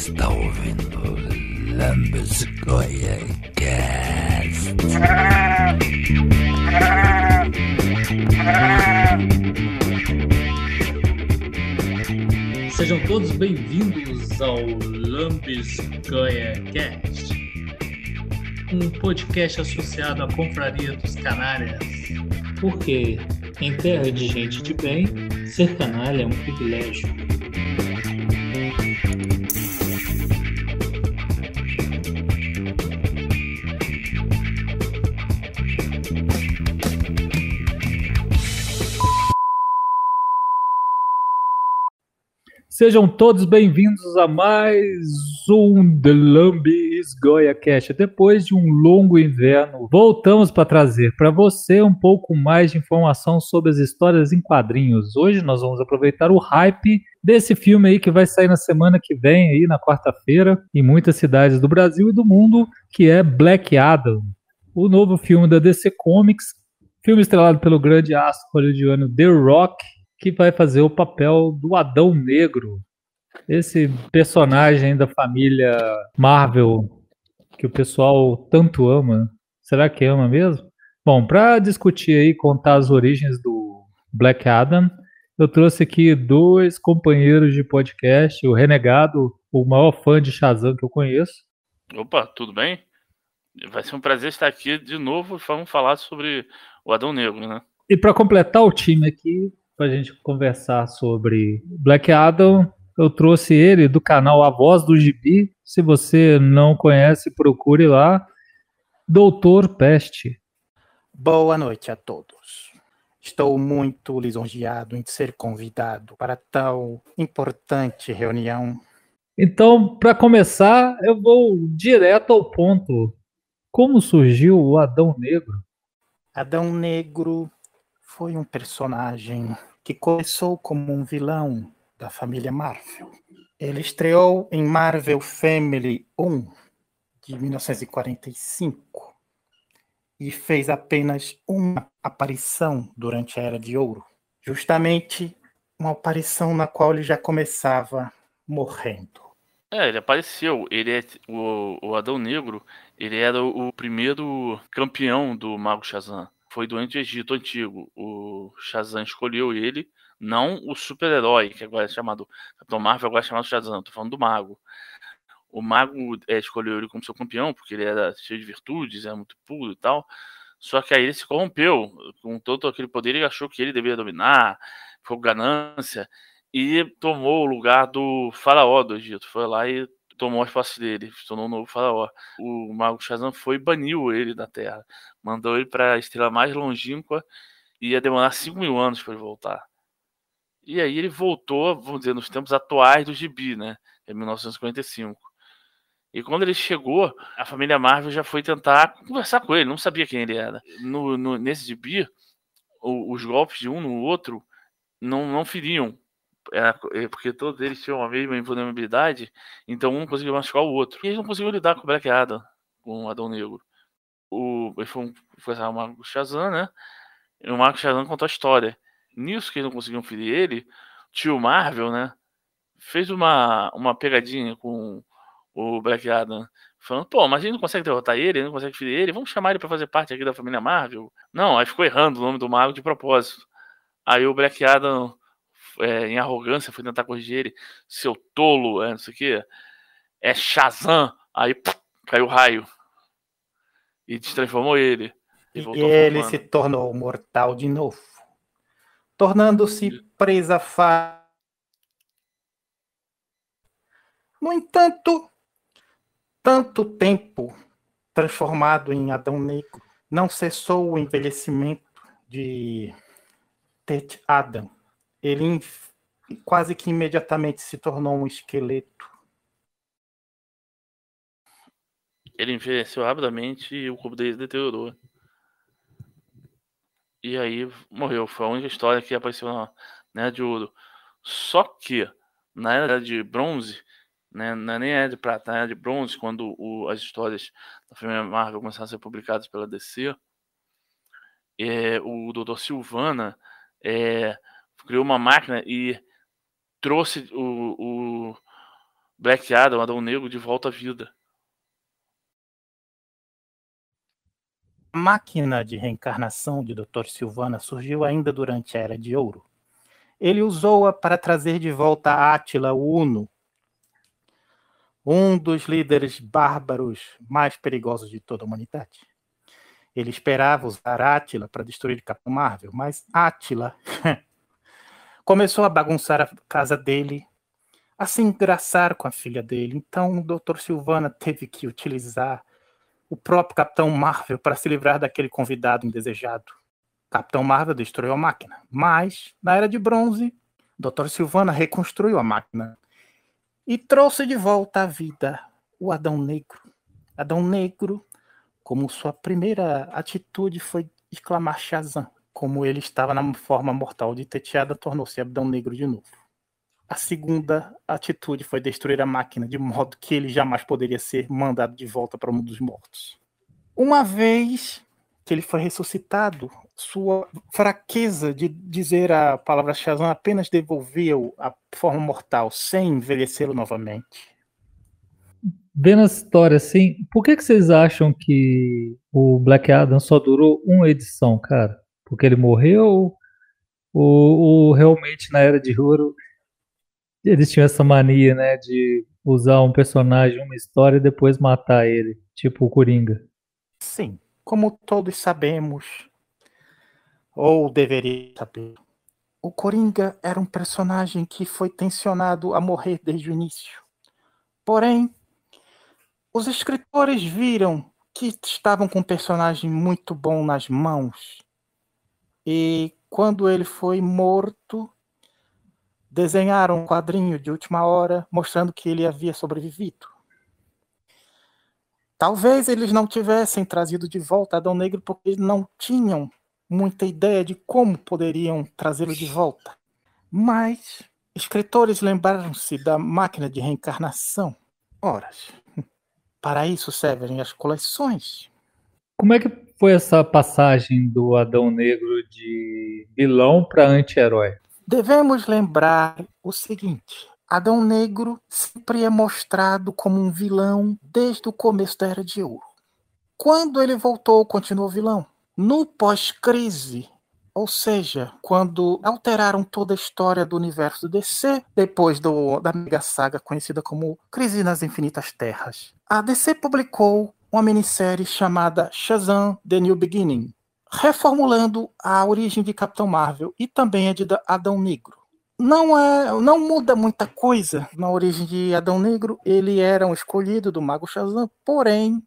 está ouvindo Lambesgoia Cast. Sejam todos bem-vindos ao Lambesgoia Cast, um podcast associado à Confraria dos Canárias. Porque em terra de gente de bem, ser canalha é um privilégio. Sejam todos bem-vindos a mais um The Lambis Goya Cash. Depois de um longo inverno, voltamos para trazer para você um pouco mais de informação sobre as histórias em quadrinhos. Hoje nós vamos aproveitar o hype desse filme aí que vai sair na semana que vem, aí na quarta-feira, em muitas cidades do Brasil e do mundo, que é Black Adam, o novo filme da DC Comics, filme estrelado pelo grande astro hollywoodiano The Rock que vai fazer o papel do Adão Negro, esse personagem da família Marvel que o pessoal tanto ama. Será que ama mesmo? Bom, para discutir aí, contar as origens do Black Adam, eu trouxe aqui dois companheiros de podcast, o Renegado, o maior fã de Shazam que eu conheço. Opa, tudo bem? Vai ser um prazer estar aqui de novo. Vamos falar sobre o Adão Negro, né? E para completar o time aqui, para a gente conversar sobre Black Adam. Eu trouxe ele do canal A Voz do Gibi. Se você não conhece, procure lá. Doutor Peste. Boa noite a todos. Estou muito lisonjeado em ser convidado para tal importante reunião. Então, para começar, eu vou direto ao ponto. Como surgiu o Adão Negro? Adão Negro foi um personagem que começou como um vilão da família Marvel. Ele estreou em Marvel Family 1 de 1945 e fez apenas uma aparição durante a Era de Ouro, justamente uma aparição na qual ele já começava morrendo. É, ele apareceu. Ele é o, o Adão Negro. Ele era o primeiro campeão do Mago Shazam foi doente do Egito Antigo. O Shazam escolheu ele, não o super-herói, que agora é chamado. Capitão Marvel agora é chamado Shazam, tô falando do Mago. O Mago é, escolheu ele como seu campeão, porque ele era cheio de virtudes, era muito puro e tal. Só que aí ele se corrompeu com todo aquele poder e achou que ele deveria dominar, foi ganância, e tomou o lugar do faraó do Egito. Foi lá e tomou as posses dele, se tornou um novo faraó. O Mago Shazam foi e baniu ele da Terra. Mandou ele para a estrela mais longínqua e ia demorar 5 mil anos para ele voltar. E aí ele voltou, vamos dizer, nos tempos atuais do Gibi, né? Em 1955. E quando ele chegou, a família Marvel já foi tentar conversar com ele, não sabia quem ele era. No, no nesse Gibi, o, os golpes de um no outro não, não feriam é, porque todos eles tinham a mesma invulnerabilidade, então um conseguiu machucar o outro. E eles não conseguiram lidar com o Black Adam, com o Adão Negro. O, foi, o Marco Shazam, né? E o Marco Shazam contou a história. Nisso que eles não conseguiam ferir ele, tio Marvel, né? Fez uma, uma pegadinha com o Black Adam, falando, pô, mas a gente não consegue derrotar ele, ele não consegue ferir ele, vamos chamar ele para fazer parte aqui da família Marvel. Não, aí ficou errando o nome do mago de propósito. Aí o Black Adam é, em arrogância, foi tentar corrigir ele, seu tolo, é, não sei o quê, é Shazam, aí caiu o raio e transformou ele. E, e ele se tornou mortal de novo, tornando-se presa fácil. No entanto, tanto tempo transformado em Adão Negro, não cessou o envelhecimento de Ted Adam, ele quase que imediatamente se tornou um esqueleto. Ele envelheceu rapidamente e o corpo dele deteriorou. E aí morreu. Foi a única história que apareceu na, Era de Ouro. Só que na Era de Bronze, né, não é nem Era de Prata, na Era de Bronze, quando o, as histórias da família Marvel começaram a ser publicadas pela DC, é, o Dr. Silvana é, criou uma máquina e trouxe o, o Black Adam, Adão Negro, de volta à vida. A máquina de reencarnação de Dr. Silvana surgiu ainda durante a Era de Ouro. Ele usou-a para trazer de volta Átila o Uno, um dos líderes bárbaros mais perigosos de toda a humanidade. Ele esperava usar Átila para destruir Capitão Marvel, mas Átila começou a bagunçar a casa dele, a se engraçar com a filha dele. Então o Dr. Silvana teve que utilizar o próprio Capitão Marvel para se livrar daquele convidado indesejado. Capitão Marvel destruiu a máquina, mas na Era de Bronze, Dr. Silvana reconstruiu a máquina e trouxe de volta à vida o Adão Negro. Adão Negro, como sua primeira atitude foi exclamar Shazam, como ele estava na forma mortal de Tetiada, tornou-se Adão Negro de novo. A segunda atitude foi destruir a máquina, de modo que ele jamais poderia ser mandado de volta para o mundo dos mortos. Uma vez que ele foi ressuscitado, sua fraqueza de dizer a palavra Shazam apenas devolveu a forma mortal sem envelhecê-lo novamente. Vendo essa história assim, por que, que vocês acham que o Black Adam só durou uma edição, cara? Porque ele morreu ou, ou realmente na Era de Ouro eles tinham essa mania, né, de usar um personagem, uma história e depois matar ele, tipo o Coringa? Sim, como todos sabemos, ou deveria saber. O Coringa era um personagem que foi tensionado a morrer desde o início. Porém, os escritores viram que estavam com um personagem muito bom nas mãos. E quando ele foi morto, desenharam um quadrinho de última hora mostrando que ele havia sobrevivido. Talvez eles não tivessem trazido de volta Adão Negro porque não tinham muita ideia de como poderiam trazê-lo de volta. Mas escritores lembraram-se da máquina de reencarnação. Ora, para isso servem as coleções. Como é que foi essa passagem do Adão Negro de vilão para anti-herói? Devemos lembrar o seguinte: Adão Negro sempre é mostrado como um vilão desde o começo da Era de Ouro. Quando ele voltou, continuou vilão. No pós-crise, ou seja, quando alteraram toda a história do universo DC, depois do, da mega saga conhecida como Crise nas Infinitas Terras, a DC publicou uma minissérie chamada Shazam The New Beginning, reformulando a origem de Capitão Marvel e também a de Adão Negro. Não, é, não muda muita coisa na origem de Adão Negro, ele era um escolhido do Mago Shazam, porém,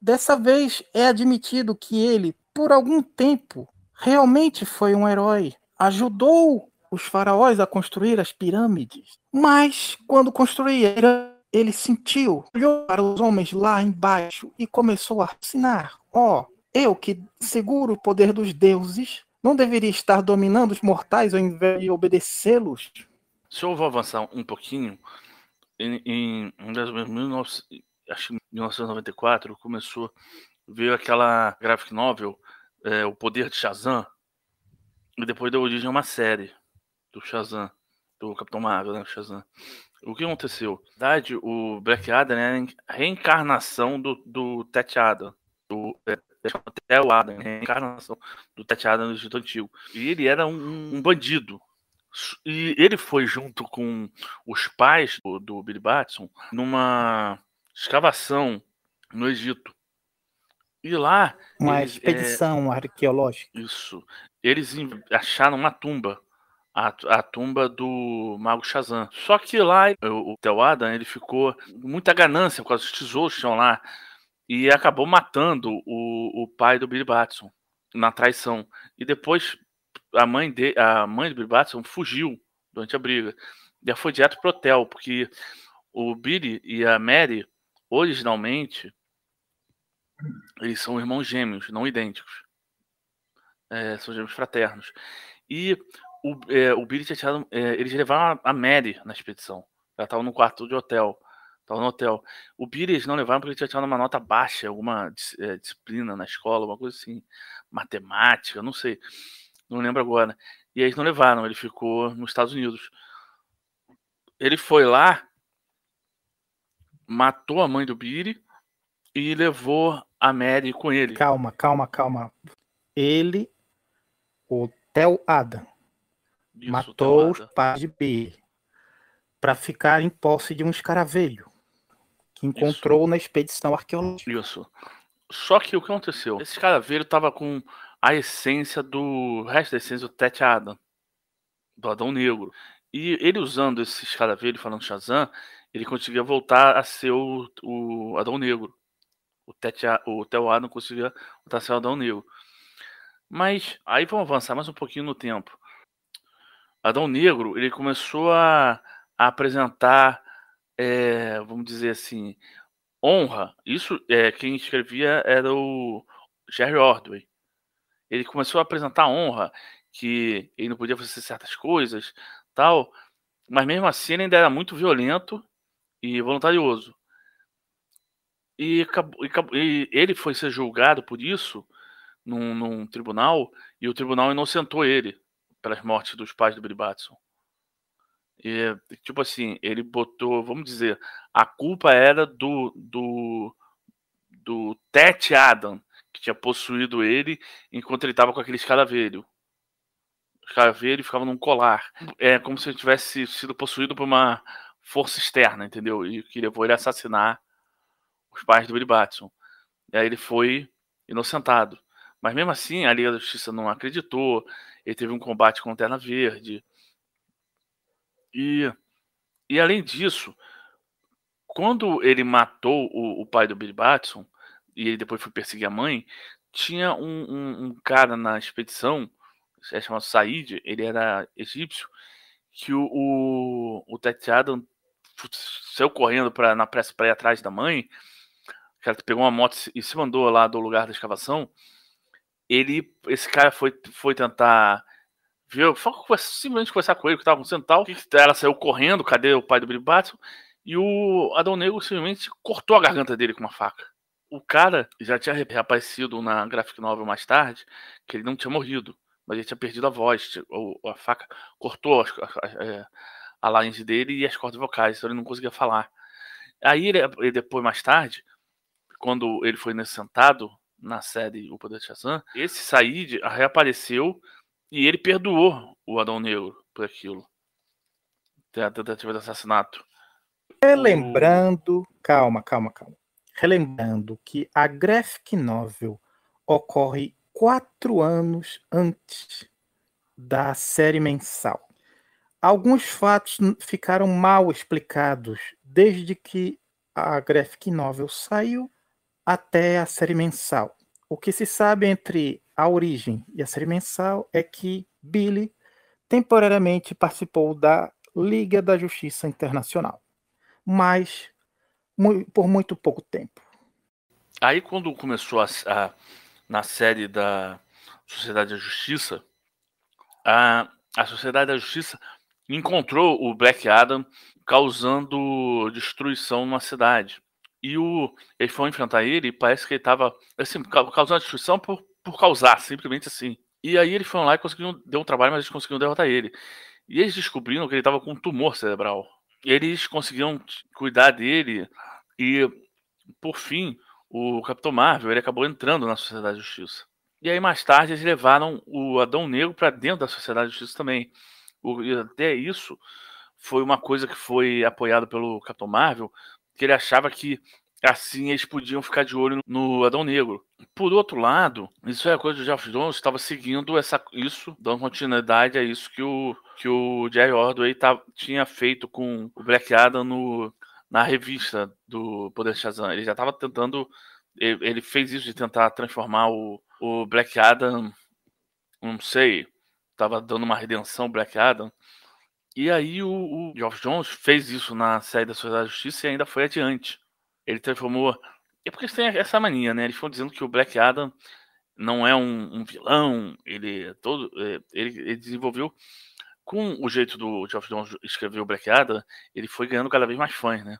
dessa vez é admitido que ele por algum tempo, realmente foi um herói. Ajudou os faraós a construir as pirâmides. Mas, quando construía, ele sentiu, olhou para os homens lá embaixo e começou a assinar: Ó, oh, eu que seguro o poder dos deuses, não deveria estar dominando os mortais ao invés de obedecê-los? Se eu vou avançar um pouquinho, em, em, em 1994 começou veio aquela graphic novel, é, O Poder de Shazam, e depois deu origem a uma série do Shazam, do Capitão Marvel, né, Shazam. O que aconteceu? Na verdade, o Black Adam é a reencarnação do, do Tet Adam, do é, até o Adam, reencarnação do Tet Adam no Egito Antigo. E ele era um, um bandido, e ele foi junto com os pais do, do Billy Batson numa escavação no Egito. E lá. Uma eles, expedição é, arqueológica. Isso. Eles acharam uma tumba. A, a tumba do Mago Shazam. Só que lá o, o Adam, ele ficou muita ganância com os tesouros que tinham lá. E acabou matando o, o pai do Billy Batson na traição. E depois a mãe, de, a mãe do Billy Batson fugiu durante a briga. Ela foi direto pro hotel, porque o Billy e a Mary, originalmente, eles são irmãos gêmeos, não idênticos. É, são gêmeos fraternos. E o, é, o Billy tinha tirado. É, eles levaram a Mary na expedição. Ela estava no quarto de hotel. Estava no hotel. O Billy eles não levaram porque ele tinha tirado uma nota baixa, alguma é, disciplina na escola, alguma coisa assim. Matemática, não sei. Não lembro agora. E eles não levaram, ele ficou nos Estados Unidos. Ele foi lá matou a mãe do Billy e levou a Mary com ele. Calma, calma, calma. Ele, o Theo Adam, Isso, matou os pais de Billy para ficar em posse de um escaravelho que encontrou na expedição arqueológica. Isso. Só que o que aconteceu? Esse caraveiro tava com a essência do. Resto da essência do Tete Adam. Do Adão Negro. E ele usando esse escaravelho, falando Shazam, ele conseguia voltar a ser o, o Adão Negro. O, Tete, o Theo Adam conseguia voltar a ser o Adão Negro. Mas aí vamos avançar mais um pouquinho no tempo. Adão Negro, ele começou a, a apresentar, é, vamos dizer assim, honra. Isso, é, quem escrevia era o Jerry Ordway. Ele começou a apresentar honra, que ele não podia fazer certas coisas, tal, mas mesmo assim ele ainda era muito violento e voluntarioso. E, e ele foi ser julgado por isso num, num tribunal, e o tribunal inocentou ele pelas mortes dos pais do Billy Batson. E, tipo assim, ele botou, vamos dizer, a culpa era do do do Tet Adam, que tinha possuído ele enquanto ele estava com aquele escaravelho. O escaravelho ficava num colar. É como se ele tivesse sido possuído por uma força externa, entendeu? E que levou ele a assassinar os pais do Billy Batson. E aí ele foi inocentado. Mas mesmo assim, a Liga da Justiça não acreditou. Ele teve um combate com a Lanterna Verde. E, e além disso, quando ele matou o, o pai do Billy Batson, e ele depois foi perseguir a mãe, tinha um, um- um cara na expedição, é chamado Said, ele era egípcio, que o, o, o Tet Adam saiu correndo pra, na pressa para ir atrás da mãe, o cara pegou uma moto e se mandou lá do lugar da escavação, ele, esse cara foi, foi tentar só conversa- simplesmente conversar com ele, que estava acontecendo tal, que ela saiu correndo, cadê o pai do Billy Batson, e o Adão Negro simplesmente cortou a garganta dele com uma faca. O cara já tinha re- reaparecido na graphic novel mais tarde, que ele não tinha morrido, mas ele tinha perdido a voz. ti- o- A faca cortou a, a- é, a laringe dele e as cordas vocais, então ele não conseguia falar. Aí, ele, depois, mais tarde, quando ele foi inocentado na série O Poder de Shazam, esse Said reapareceu e ele perdoou o Adão Negro por aquilo. Tem a tentativa de assassinato. Relembrando, calma, calma, calma. Relembrando que a graphic novel ocorre quatro anos antes da série mensal. Alguns fatos ficaram mal explicados desde que a graphic novel saiu até a série mensal. O que se sabe entre a origem e a série mensal é que Billy temporariamente participou da Liga da Justiça Internacional mas por muito pouco tempo. Aí quando começou a, a- na série da Sociedade da Justiça, a, a Sociedade da Justiça encontrou o Black Adam causando destruição numa cidade. E o, eles foram enfrentar ele e parece que ele estava assim, ca- causando destruição por, por causar, simplesmente assim. E aí eles foram lá e conseguiram, deu um trabalho, mas eles conseguiram derrotar ele. E eles descobriram que ele estava com um tumor cerebral. E eles conseguiram cuidar dele e, por fim, o Capitão Marvel ele acabou entrando na Sociedade da Justiça. E aí, mais tarde, eles levaram o Adão Negro para dentro da Sociedade da Justiça também. O- e até isso foi uma coisa que foi apoiada pelo Capitão Marvel, que ele achava que assim eles podiam ficar de olho no Adão Negro. Por outro lado, isso é coisa do Jeff Jones, estava seguindo essa, isso, dando continuidade a isso que o, que o Jerry Ordway tá, tinha feito com o Black Adam no, na revista do Poder Shazam. Ele já estava tentando. Ele, ele fez isso de tentar transformar o, o Black Adam. Não sei. Estava dando uma redenção Black Adam. E aí o, o Geoff Jones fez isso na série da Sociedade da Justiça e ainda foi adiante. Ele transformou. É porque eles têm essa mania, né? Eles estão dizendo que o Black Adam não é um, um vilão. Ele é todo. é, ele, ele desenvolveu. Com o jeito do Geoff Jones escrever o Black Adam, ele foi ganhando cada vez mais fãs, né?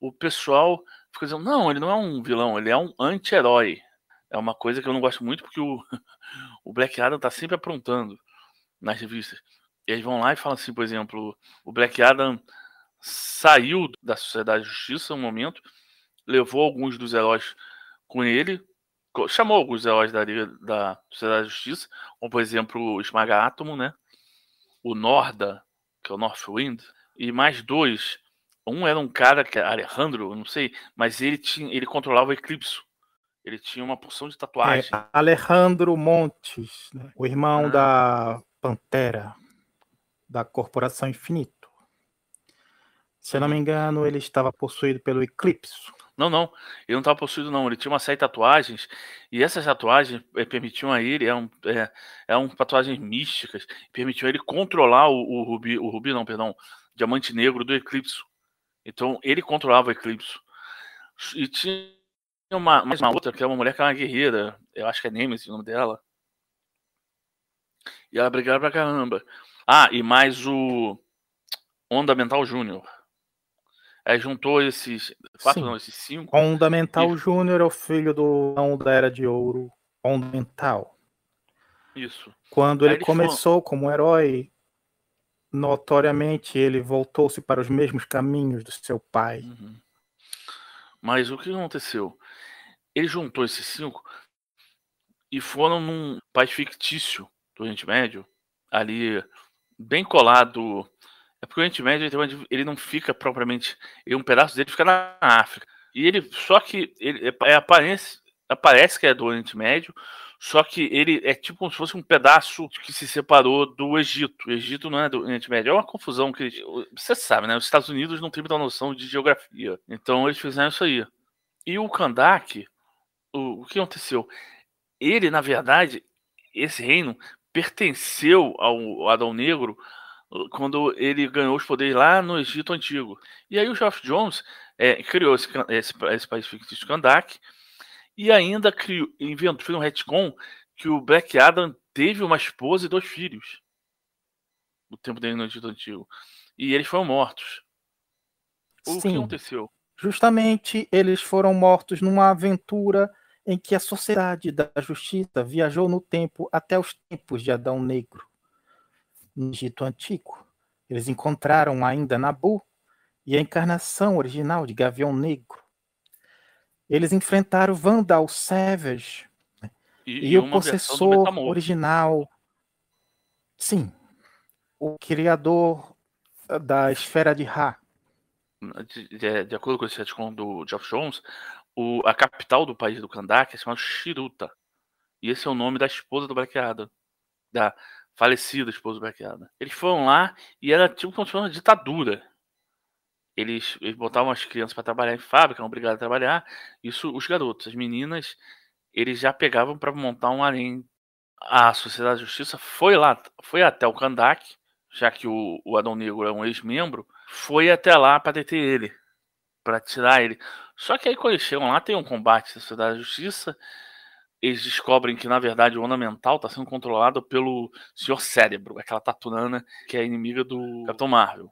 O pessoal fica dizendo, não, ele não é um vilão, ele é um anti-herói. É uma coisa que eu não gosto muito porque o, o Black Adam tá sempre aprontando nas revistas. E eles vão lá e falam assim, por exemplo, o Black Adam saiu da Sociedade da Justiça um momento, levou alguns dos heróis com ele, chamou alguns heróis da, da Sociedade da Justiça, como por exemplo o Esmaga Átomo, né? o Norda, que é o Northwind, e mais dois. Um era um cara que é Alejandro, não sei, mas ele tinha, ele controlava o Eclipse. Ele tinha uma porção de tatuagem. É, Alejandro Montes, né? o irmão ah. da Pantera, da Corporação Infinito. Se eu não me engano, ele estava possuído pelo Eclipse. Não, não. Ele não estava possuído, não. Ele tinha uma série de tatuagens. E essas tatuagens é, permitiam a ele, é um, é, é um tatuagens místicas, permitiam ele controlar o, o Rubi, o Rubi, não, perdão, Diamante Negro do Eclipse. Então, ele controlava o Eclipse. E tinha uma, mais uma outra, que é uma mulher que é uma guerreira. Eu acho que é Nemesis o nome dela. E ela brigava pra caramba. Ah, e mais o Onda Mental Júnior. Aí juntou esses quatro, Sim. não, esses cinco. Onda Mental e... Júnior é o filho do não da Era de Ouro, Onda Mental. Isso. Quando ele começou foram... como herói, notoriamente ele voltou-se para os mesmos caminhos do seu pai. Uhum. Mas o que aconteceu? Ele juntou esses cinco e foram num país fictício do Oriente Médio, ali bem colado é porque o Oriente Médio ele não fica propriamente. um pedaço dele fica na África. E ele. Só que ele é, é, aparece, aparece que é do Oriente Médio, só que ele é tipo como se fosse um pedaço que se separou do Egito. O Egito não é do Oriente Médio. É uma confusão que. Você sabe, né? Os Estados Unidos não têm muita noção de geografia. Então eles fizeram isso aí. E o Kandak, o, o que aconteceu? Ele, na verdade, esse reino pertenceu ao Adão Negro quando ele ganhou os poderes lá no Egito Antigo. E aí o Geoff Jones é, criou esse, esse, esse país fictício Kandak e ainda criou, inventou, fez um retcon que o Black Adam teve uma esposa e dois filhos no tempo dele no Egito Antigo. E eles foram mortos. O Sim, que aconteceu? Justamente eles foram mortos numa aventura em que a Sociedade da Justiça viajou no tempo até os tempos de Adão Negro no Egito Antigo. Eles encontraram ainda Nabu e a encarnação original de Gavião Negro. Eles enfrentaram Vandal Savage né? e, e, o possessor original. Sim, o criador da esfera de Ra. De, de, de acordo com esse retcon do Geoff Jones, o, a capital do país do Kandak é chamada Shiruta. E esse é o nome da esposa do Black Adam, da falecida esposa do Blackada. Eles foram lá e era tipo como se fosse uma ditadura. Eles, eles botavam as crianças para trabalhar em fábrica, eram obrigados a trabalhar. Isso, os garotos, as meninas, eles já pegavam para montar um harém. A Sociedade de Justiça foi lá, foi até o Kandak, já que o, o Adão Negro é um ex-membro, foi até lá para deter ele, para tirar ele. Só que aí quando eles chegam lá, tem um combate da Sociedade de Justiça eles descobrem que, na verdade, o onda mental está sendo controlado pelo Senhor Cérebro, aquela taturana que é inimiga do Capitão Marvel.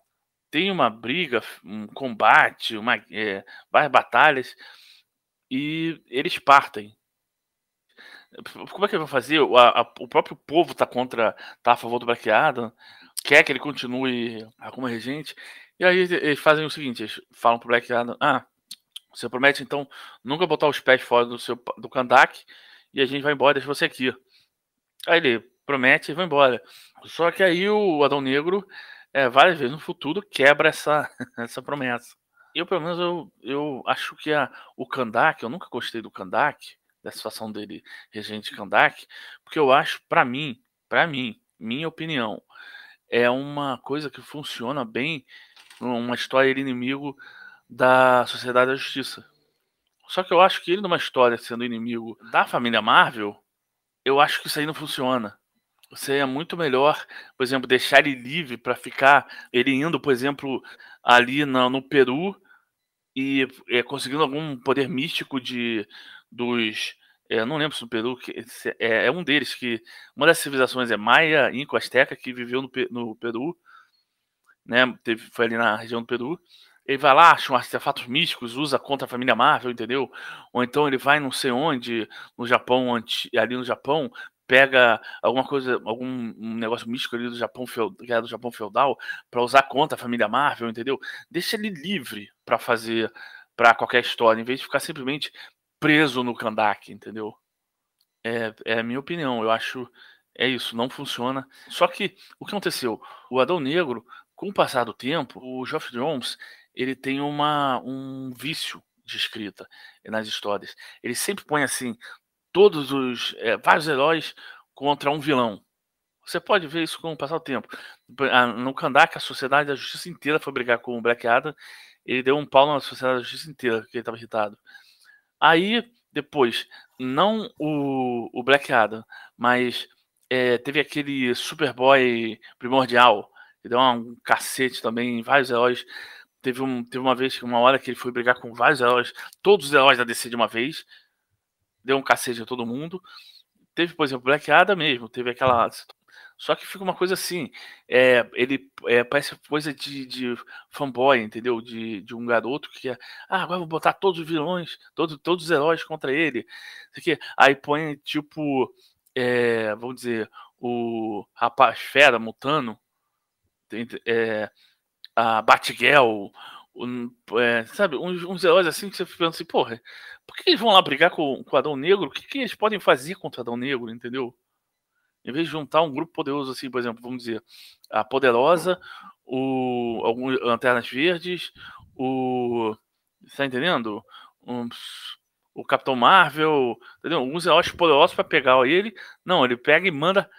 Tem uma briga, um combate, uma, é, várias batalhas, e eles partem. Como é que vai fazer? O, a, o próprio povo está contra, tá a favor do Black Adam, quer que ele continue como regente. E aí eles fazem o seguinte: eles falam pro Black Adam, ah, você promete então nunca botar os pés fora do seu do Kandak e a gente vai embora, deixa você aqui. Aí ele promete e vai embora. Só que aí o Adão Negro, é, várias vezes no futuro, quebra essa, essa promessa. Eu, pelo menos, eu, eu acho que a, o Kandak, eu nunca gostei do Kandak, da situação dele, regente Kandak, porque eu acho, para mim, para mim, minha opinião, é uma coisa que funciona bem uma história ele inimigo da Sociedade da Justiça. Só que eu acho que ele, numa história sendo inimigo da família Marvel, eu acho que isso aí não funciona. Seria muito melhor, por exemplo, deixar ele livre para ficar ele indo, por exemplo, ali no, no Peru e é, conseguindo algum poder místico de dos é, não lembro se no Peru que é, é, um deles que uma das civilizações é Maia, Inca, Azteca que viveu no, no Peru, né? Teve, foi ali na região do Peru ele vai lá, acha um artefatos místicos, usa contra a família Marvel, entendeu? Ou então ele vai não sei onde, no Japão, ali no Japão, pega alguma coisa, algum um negócio místico ali do Japão, que é do Japão feudal, para usar contra a família Marvel, entendeu? Deixa ele livre para fazer para qualquer história, em vez de ficar simplesmente preso no Kandak, entendeu? É, é a minha opinião. Eu acho é isso, não funciona. Só que o que aconteceu? O Adão Negro, com o passar do tempo, o Geoff Jones ele tem uma, um vício de escrita nas histórias. Ele sempre põe assim todos os é, vários heróis contra um vilão. Você pode ver isso com o passar do tempo. No Kandak, a Sociedade da Justiça inteira foi brigar com o Black Adam. Ele deu um pau na Sociedade da Justiça inteira, porque ele estava irritado. Aí, depois, não o, o Black Adam, mas é, teve aquele Superboy primordial, que deu um cacete também em vários heróis. Teve, um, teve uma vez, uma hora que ele foi brigar com vários heróis, todos os heróis da DC de uma vez, deu um cacete a todo mundo. Teve, por exemplo, Black Adam mesmo, teve aquela. Só que fica uma coisa assim, é, ele é, parece coisa de, de fanboy, entendeu? De, de um garoto que é, ah, agora vou botar todos os vilões, todos, todos os heróis contra ele. Aí põe, tipo, é, vamos dizer, o rapaz fera, mutano, é, a Batgirl, um, é, sabe, uns, uns, heróis assim que você pensa assim, porra, por que eles vão lá brigar com, com o Adão Negro? O que, que eles podem fazer contra o Adão Negro, entendeu? Em vez de juntar um grupo poderoso assim, por exemplo, vamos dizer, a Poderosa, o alguns Lanternas Verdes, o. Tá entendendo? Uns, o Capitão Marvel, entendeu? Alguns heróis poderosos para pegar ele. Não, ele pega e manda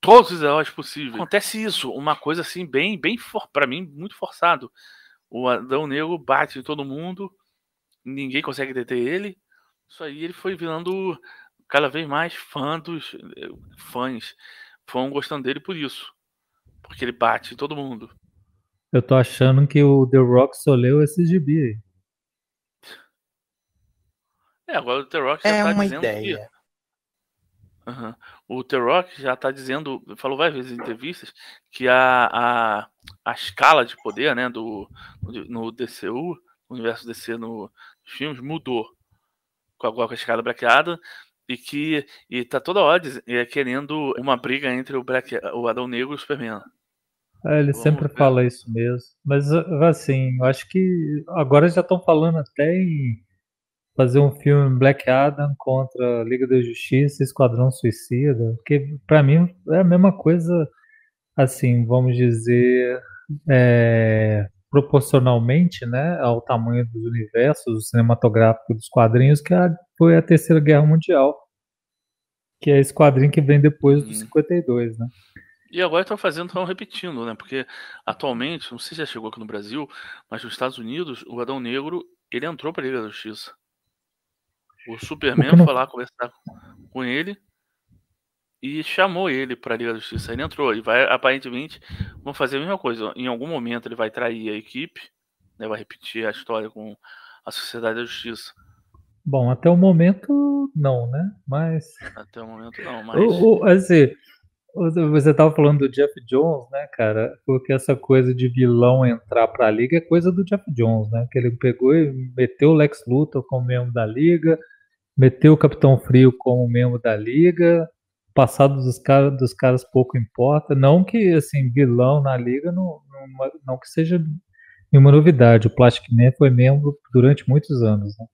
todos os heróis possíveis. Acontece isso, uma coisa assim, bem, bem para mim, muito forçado. O Adão Negro bate em todo mundo, ninguém consegue deter ele. Isso aí ele foi virando cada vez mais fã dos fãs. Fãs gostando dele por isso. Porque ele bate em todo mundo. Eu tô achando que o The Rock só leu esse gibi aí. É, agora o The Rock já é tá uma dizendo ideia. que. Uhum. O The Rock já tá dizendo, falou várias vezes em entrevistas, que a, a, a escala de poder né, do, no DCU, no universo DC no, nos filmes, mudou com a, com a escala braqueada e que e tá toda hora é, querendo uma briga entre o, Black, o Adão Negro e o Superman. É, ele Vamos sempre ver. fala isso mesmo. Mas assim, eu acho que agora já estão falando até em fazer um filme Black Adam contra Liga da Justiça, Esquadrão Suicida, porque para mim é a mesma coisa, assim, vamos dizer, é, proporcionalmente, né, ao tamanho dos universos cinematográficos dos quadrinhos, que a, foi a Terceira Guerra Mundial, que é esse quadrinho que vem depois do Hum. 52, né? E agora estão fazendo, estão repetindo, né? Porque atualmente, não sei se já chegou aqui no Brasil, mas nos Estados Unidos, o Adão Negro, ele entrou para a Liga da Justiça. O Superman não- foi lá conversar com ele e chamou ele para a Liga da Justiça. Ele entrou e vai, aparentemente, vão fazer a mesma coisa. Em algum momento ele vai trair a equipe, né? Vai repetir a história com a Sociedade da Justiça. Bom, até o momento não, né? Mas Até o momento não, mas O, o- assim, o- você tava falando do Jeff Jones, né, cara? Porque essa coisa de vilão entrar pra liga é coisa do Jeff Jones, né? Que ele pegou e meteu o Lex Luthor como membro da liga, meteu o Capitão Frio como membro da liga, passado dos caras, dos caras pouco importa. Não que, assim, vilão na liga não, não, não que seja nenhuma novidade. O Plastic Man foi membro durante muitos anos, né?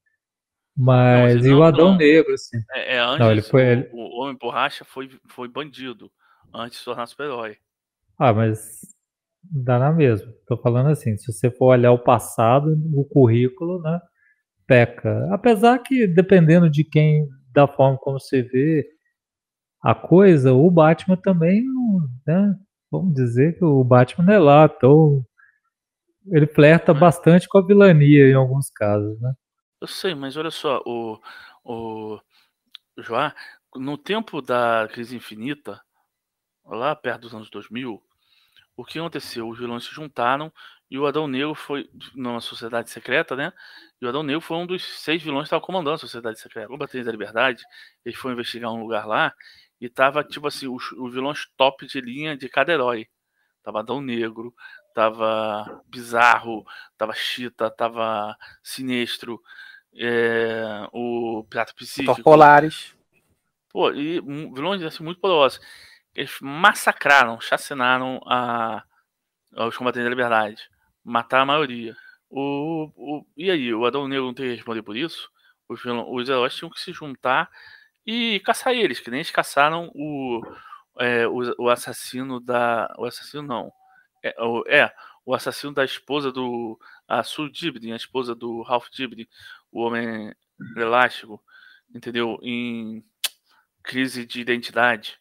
Mas, mas e não- o Adão não. Negro, assim. É, é antes, Não, ele foi- o, ele- o Homem Borracha foi, foi bandido antes de tornar super-herói. Ah, mas dá na mesma. Tô falando assim, se você for olhar o passado, o currículo, né, peca. Apesar que, dependendo de quem, da forma como você vê a coisa, o Batman também, não, né, vamos dizer que o Batman não é lá, então ele flerta bastante com a vilania em alguns casos, né? Eu sei, mas olha só, o, o Joá, no tempo da crise infinita, lá perto dos anos 2000, o que aconteceu? Os vilões se juntaram e o Adão Negro foi numa sociedade secreta, né? E o Adão Negro foi um dos seis vilões que estava comandando a sociedade secreta. O Batalha da Liberdade, eles foram investigar um lugar lá e tava, tipo assim, os, os vilões top de linha de cada herói. Tava Adão Negro, tava Bizarro, tava Chita, tava Sinestro, é, o Pirata Psíquico, Torpolares. Pô, e vilões assim, muito poderosos. Eles massacraram, chacinaram a, os combatentes da liberdade. Mataram a maioria. O, o, e aí, o Adão Negro não tem que responder por isso? Os, os heróis tinham que se juntar e caçar eles, que nem eles caçaram o, é, o, o, assassino da. O assassino não. É o, é, o assassino da esposa do. A Sue Dibny, a esposa do Ralph Dibny, o homem elástico, entendeu? Em crise de identidade.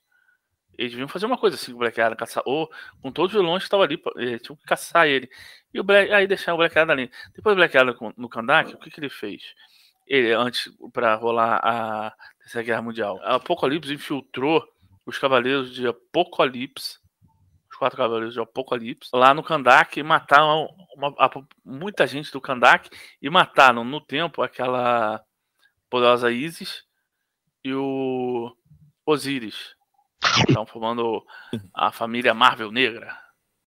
Eles deviam fazer uma coisa assim o Black Adam, caçar, ou com todos os vilões que estavam ali, eles tinham que caçar ele. E o Black, aí deixar o Black Adam ali. Depois do Black Adam no Kandak, o que, que ele fez? Ele, antes, para rolar a Terceira Guerra Mundial, a Apocalipse infiltrou os Cavaleiros de Apocalipse, os quatro Cavaleiros de Apocalipse, lá no Kandak e mataram uma, muita gente do Kandak e mataram no tempo aquela poderosa Isis e o Osiris. Estão formando a família Marvel Negra.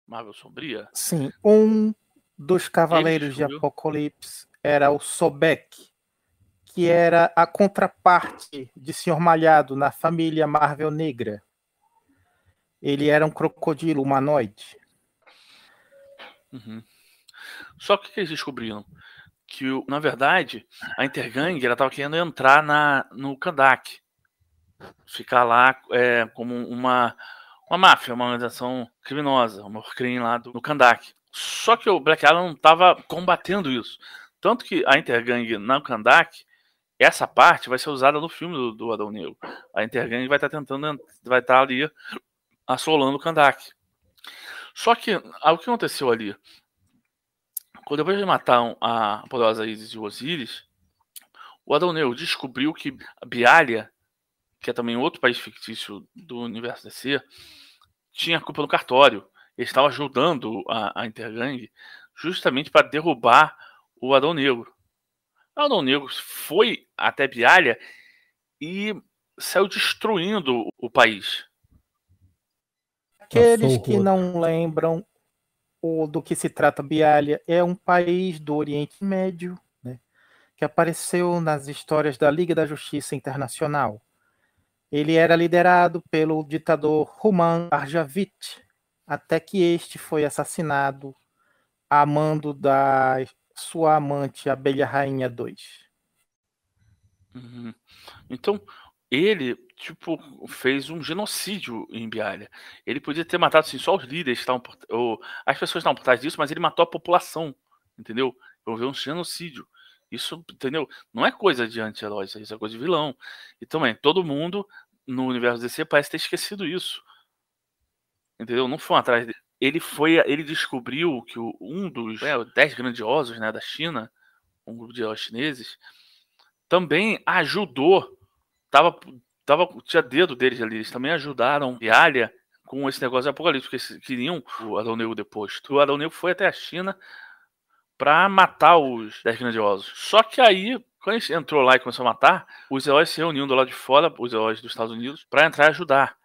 Marvel Sombria. Sim, um dos Cavaleiros de Apocalipse era o Sobek, que era a contraparte de Senhor Malhado na família Marvel Negra. Ele era um crocodilo humanoide. Uhum. Só que o que eles descobriram? Que, na verdade, a Intergang estava querendo entrar na, no Kandak. Ficar lá é, como uma, uma máfia, uma organização criminosa, uma crime lá do, no Kandak. Só que o Black Adam não estava combatendo isso. Tanto que a Intergang na Kandak essa parte vai ser usada no filme do, do Adão Negro. A Intergang vai estar tá tentando, vai estar tá ali assolando o Kandak. Só que o que aconteceu ali? Quando depois de matar a poderosa Isis e Osiris, o Adão Negro descobriu que Bialia, que é também outro país fictício do universo DC, tinha culpa no cartório. Ele estava ajudando a, a Intergang justamente para derrubar o Adão Negro. Adão Negro foi até Bialha e saiu destruindo o país. Aqueles que não lembram o, do que se trata Bialha, é um país do Oriente Médio, né, que apareceu nas histórias da Liga da Justiça Internacional. Ele era liderado pelo ditador Ruman Arjavit, até que este foi assassinado a mando da sua amante, Abelha Rainha 2. Uhum. Então, ele, tipo, fez um genocídio em Bialha. Ele podia ter matado, assim, só os líderes, estavam por, ou, as pessoas estavam por trás disso, mas ele matou a população, entendeu? Houve um genocídio. Isso, entendeu? Não é coisa de anti-herói, isso é coisa de vilão. E também, todo mundo no universo DC parece ter esquecido isso. Entendeu? Não foi atrás dele ele foi, ele descobriu que um dos é, dez grandiosos né, da China, um grupo de chineses, também ajudou, tava, tava, tinha dedo deles ali, eles também ajudaram Bialha com esse negócio de apocalipse, porque eles queriam o Adão Negro deposto. O Adão Negro foi até a China para matar os dez grandiosos. Só que aí, quando gente entrou lá e começou a matar, os heróis se reuniam do lado de fora, os heróis dos Estados Unidos, para entrar e ajudar.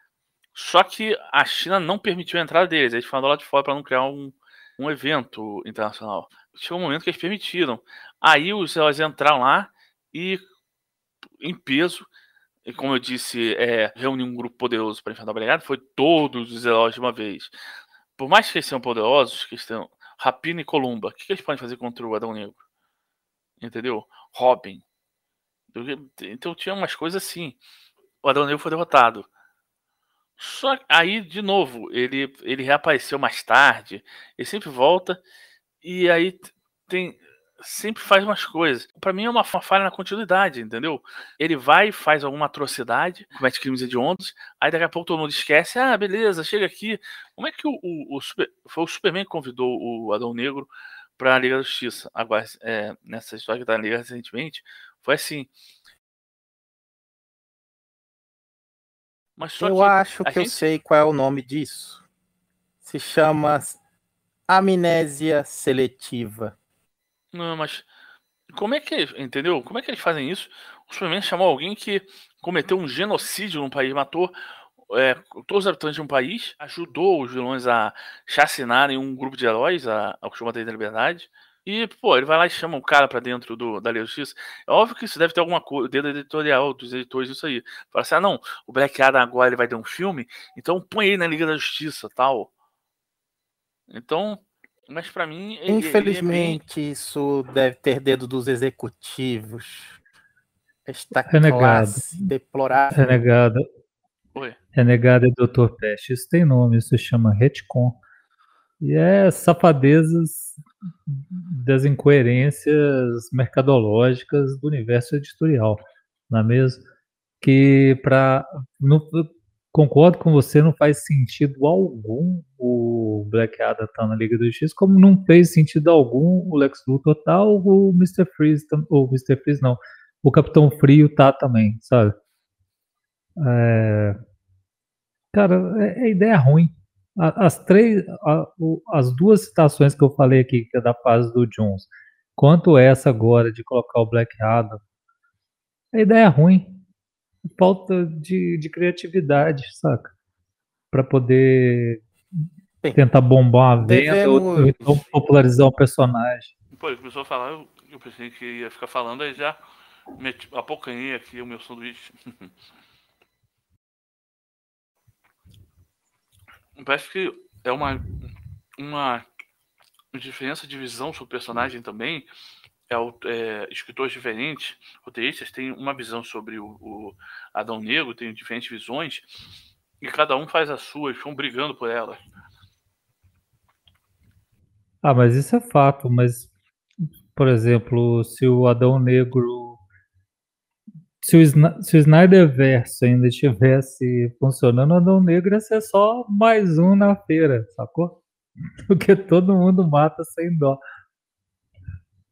Só que a China não permitiu a entrada deles. Eles foram lá de fora para não criar um, um evento internacional. Chegou um momento que eles permitiram. Aí os heróis entraram lá e, em peso, e como eu disse, é, um grupo poderoso para enfrentar o Brigada, foi todos os heróis de uma vez. Por mais que eles sejam poderosos, que tenham Rapina e Columba, o que, que eles podem fazer contra o Adão Negro? Entendeu? Robin. Então tinha umas coisas assim. O Adão Negro foi derrotado. Só aí, de novo, ele, ele reapareceu mais tarde, ele sempre volta e aí tem sempre faz umas coisas. Para mim é uma, uma, falha na continuidade, entendeu? Ele vai, faz alguma atrocidade, comete crimes hediondos, aí daqui a pouco todo mundo esquece, ah, beleza, chega aqui. Como é que o, o, o Super, foi o Superman que convidou o Adão Negro para a Liga da Justiça? Agora, é, nessa história que tá na Liga recentemente, foi assim, eu acho que gente... eu sei qual é o nome disso. Se chama amnésia seletiva. Não, mas como é que, entendeu? Como é que eles fazem isso? O Superman chamou alguém que cometeu um genocídio num país, matou é, todos os habitantes de um país, ajudou os vilões a chacinarem um grupo de heróis, a, a costuma ter liberdade. E, pô, ele vai lá e chama o cara pra dentro do, da Liga da Justiça. É óbvio que isso deve ter alguma coisa, dedo editorial dos editores, isso aí. Fala assim, ah, não, o Black Adam agora ele vai ter um filme, então põe ele na Liga da Justiça, tal. Então, mas para mim... Ele, Infelizmente, ele é bem... isso deve ter dedo dos executivos. Esta Renegado. classe deplorável. Renegado. Oi. Renegado é Dr. Pest. Isso tem nome, isso se chama retcon. E é safadezas das incoerências mercadológicas do universo editorial, não é mesmo? Que para concordo com você, não faz sentido algum o Black Adam tá na Liga do X, como não fez sentido algum o Lex Luthor tá, o Mr. Freeze, ou Mr. Freeze não, o Capitão Frio tá também, sabe? É... Cara, é, é ideia ruim, as três, as duas citações que eu falei aqui, que é da fase do Jones, quanto essa agora de colocar o Black Adam, a ideia é ruim. Falta de, de criatividade, saca? Para poder Bem, tentar bombar uma venda devemos... ou, então popularizar um personagem. Pô, ele começou a falar, eu, eu pensei que ia ficar falando, aí já meti, apocanhei aqui o meu sanduíche. Parece que é uma, uma diferença de visão sobre o personagem também. É, é, escritores diferentes, roteiristas têm uma visão sobre o, o, Adão Negro, tem diferentes visões, e cada um faz a sua, eles estão brigando por elas. Ah, mas isso é fato, mas, por exemplo, se o Adão Negro se o, se o Snyderverse ainda estivesse funcionando, o Adão Negro ia ser só mais um na feira, sacou? Porque todo mundo mata sem dó.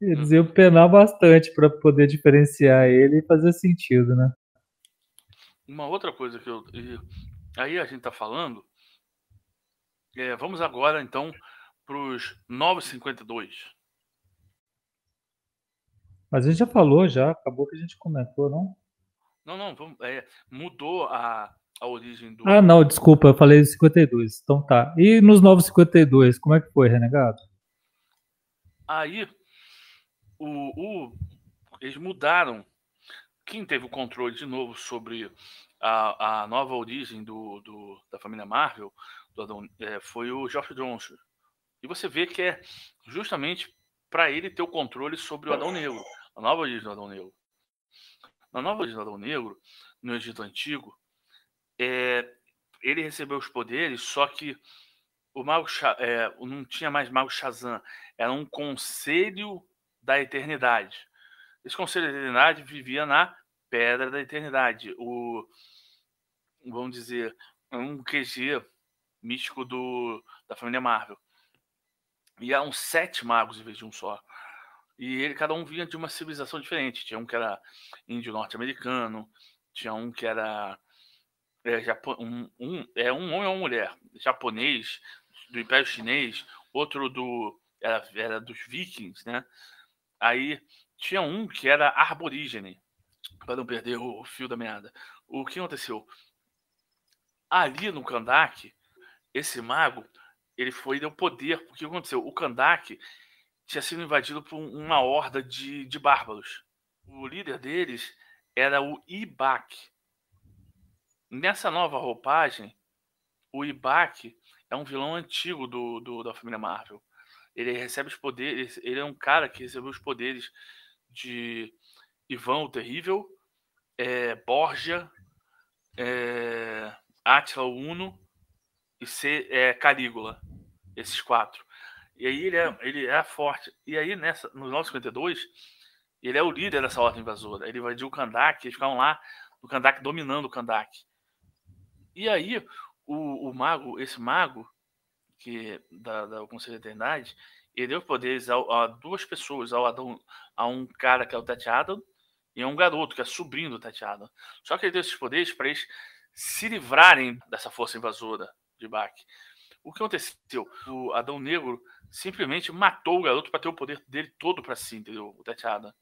Eles iam penar bastante para poder diferenciar ele e fazer sentido, né? Uma outra coisa que eu. Aí a gente tá falando. É, vamos agora então para os 952. Mas a gente já falou, já, acabou que a gente comentou, não? Não, não, vamos, é, mudou a, a origem do. Ah, não, desculpa, eu falei 52. Então tá. E nos novos 52, como é que foi, Renegado? Aí, o, o, eles mudaram. Quem teve o controle de novo sobre a, a nova origem do, do da família Marvel do é, foi o Geoff Jones. E você vê que é justamente para ele ter o controle sobre o Adão Negro, a nova origem do Adão Negro. Na nova Adão Negro, no Egito Antigo, é, ele recebeu os poderes, só que o mago é, não tinha mais mago Shazam, era um conselho da eternidade. Esse conselho da eternidade vivia na Pedra da Eternidade, o vamos dizer, um QG místico do, da família Marvel. E eram sete magos em vez de um só. E ele, cada um vinha de uma civilização diferente. Tinha um que era índio norte-americano, tinha um que era é, Japo, um, um, é um homem ou uma mulher, japonês, do Império Chinês, outro do era, era dos vikings, né? Aí tinha um que era arborígene, para não perder o fio da meada. O que aconteceu? Ali no Kandak, esse mago, ele foi deu poder, porque o que aconteceu? O Kandak tinha sido invadido por uma horda de, de bárbaros. O líder deles era o Ibak. Nessa nova roupagem, o Ibak é um vilão antigo do, do, da família Marvel. Ele recebe os poderes, ele é um cara que recebeu os poderes de Ivan o Terrível, é, Borgia, é, Atila Uno e C, é, Calígula. Esses quatro. E aí ele é, ele é forte. E aí, nessa, no 952, ele é o líder dessa ordem invasora. Ele invadiu o Kandak, eles ficaram lá no Kandak dominando o Kandak. E aí, o, o mago, esse mago, que da, da Conselho da Eternidade, ele deu poderes a, a, duas pessoas, ao Adão, a um cara que é o Tati Adam e a um garoto que é sobrinho do Tati Adam. Só que ele deu esses poderes para eles se livrarem dessa força invasora de Bach. O que aconteceu? O Adão Negro simplesmente matou o garoto para ter o poder dele todo para si, entendeu? O Tatiada.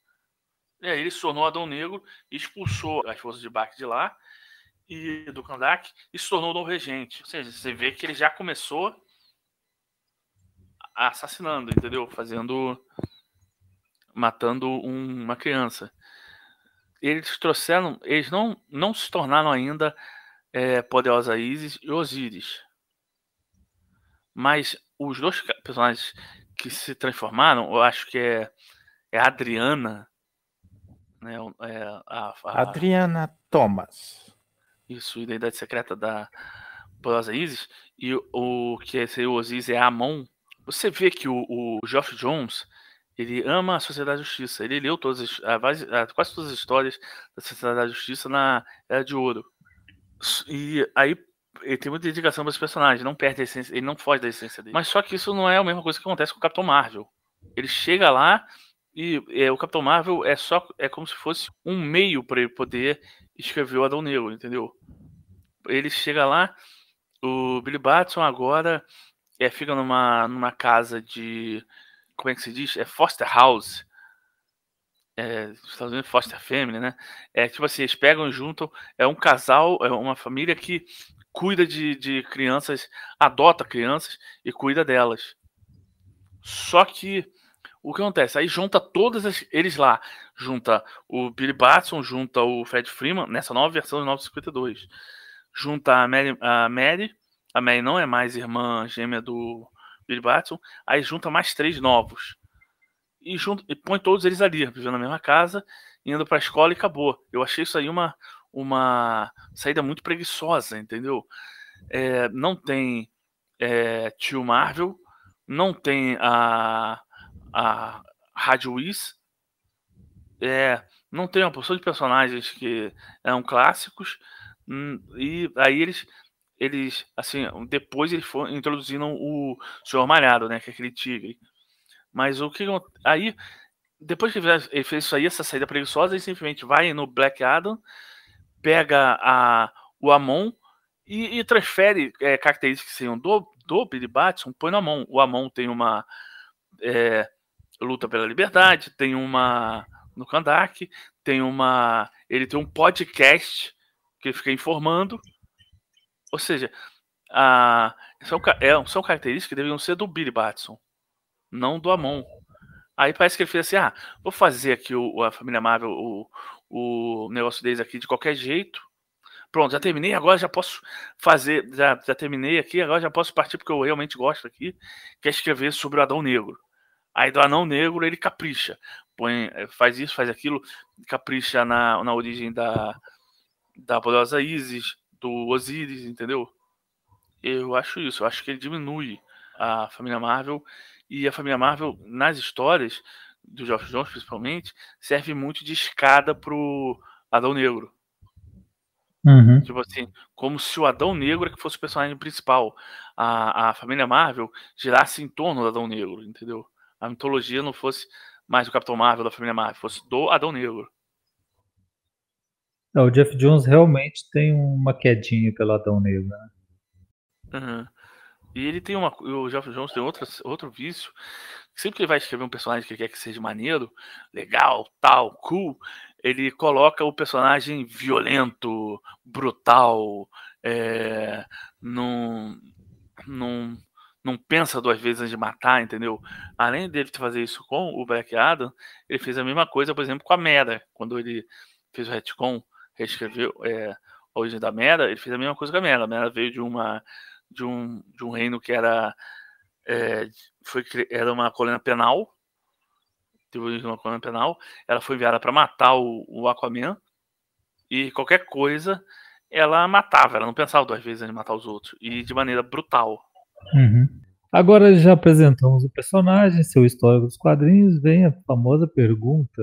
E aí ele tornou Adão Negro, expulsou as forças de Bach de lá e do Kandak e se tornou o novo regente. Ou seja, você vê que ele já começou assassinando, entendeu? Fazendo matando um, uma criança. Eles trouxeram, eles não, não se tornaram ainda é, poderosa Isis e Osíris. Mas os dois personagens que se transformaram, eu acho que é, é a Adriana. Né, é a, a, Adriana Thomas. Isso, Identidade Secreta da Poderosa Isis. E o, o que é o Osiris é Amon. Você vê que o, o Geoff Jones ele ama a Sociedade da Justiça. Ele leu todas as, a, a, quase todas as histórias da Sociedade da Justiça na Era de Ouro. E aí ele tem muita dedicação para os personagens, não perde a essência, ele não foge da essência dele. Mas só que isso não é a mesma coisa que acontece com o Capitão Marvel. Ele chega lá e é, o Capitão Marvel é só é como se fosse um meio para ele poder escrever o Adão Negro, entendeu? Ele chega lá, o Billy Batson agora é, fica numa, numa casa de como é que se diz? É foster house é, Estados Unidos, foster family, né? É tipo assim, eles pegam e juntam, é um casal, é uma família que cuida de, de crianças, adota crianças e cuida delas. Só que o que acontece? Aí junta todos eles lá. Junta o Billy Batson, junta o Fred Freeman, nessa nova versão do 952. Junta a Mary, a Mary. A Mary não é mais irmã gêmea do Billy Batson. Aí junta mais três novos e, junto, e põe todos eles ali, vivendo na mesma casa, indo para a escola e acabou. Eu achei isso aí uma, uma saída muito preguiçosa, entendeu? É, não tem é, tio Marvel, não tem a, a Rádio Whis, é, não tem uma porção de personagens que eram clássicos, hum, e aí eles eles, assim, depois eles foram introduzindo o Senhor Malhado, né, que é aquele tigre. Mas o que. Aí, depois que ele fez isso aí, essa saída preguiçosa, ele simplesmente vai no Black Adam, pega a, o Amon e, e transfere é, características que seriam do, do Billy Batson, põe no Amon. O Amon tem uma. É, luta pela liberdade, tem uma. No Kandak, tem uma. Ele tem um podcast que ele fica informando. Ou seja, a, são, é, são características que deveriam ser do Billy Batson não do Amon. Aí parece que ele fez assim: ah, vou fazer aqui o, a família Marvel, o, o negócio deles aqui de qualquer jeito. Pronto, já terminei, agora já posso fazer, já, já terminei aqui, agora já posso partir porque eu realmente gosto aqui, que é escrever sobre o Adão Negro. Aí do Anão Negro ele capricha, põe, eh, faz isso, faz aquilo, capricha na, na origem da, da poderosa Isis, do Osiris, entendeu? Eu acho isso, eu acho que ele diminui a família Marvel e a família Marvel, nas histórias do Geoff Jones, principalmente, serve muito de escada pro Adão Negro. Uhum. Tipo assim, como se o Adão Negro é que fosse o personagem principal. A, a família Marvel girasse em torno do Adão Negro, entendeu? A mitologia não fosse mais o Capitão Marvel da família Marvel, fosse do Adão Negro. Não, o Jeff Jones realmente tem uma quedinha pelo Adão Negro, né? Uhum. E ele tem uma. O Jeff Jones tem outra, outro vício. Sempre que ele vai escrever um personagem que quer que seja maneiro, legal, tal, cool, ele coloca o personagem violento, brutal, é, não, não pensa duas vezes antes de matar, entendeu? Além dele fazer isso com o Black Adam, ele fez a mesma coisa, por exemplo, com a Mera. Quando ele fez o retcon, reescreveu é, a origem da Mera, ele fez a mesma coisa com a Mera. A Mera veio de uma de um, de um reino que era, é, foi, era uma colônia penal, uma colônia penal, ela foi enviada para matar o, o Aquaman, e qualquer coisa ela matava, ela não pensava duas vezes em matar os outros, e de maneira brutal. Uhum. Agora já apresentamos o personagem, seu histórico dos quadrinhos, vem a famosa pergunta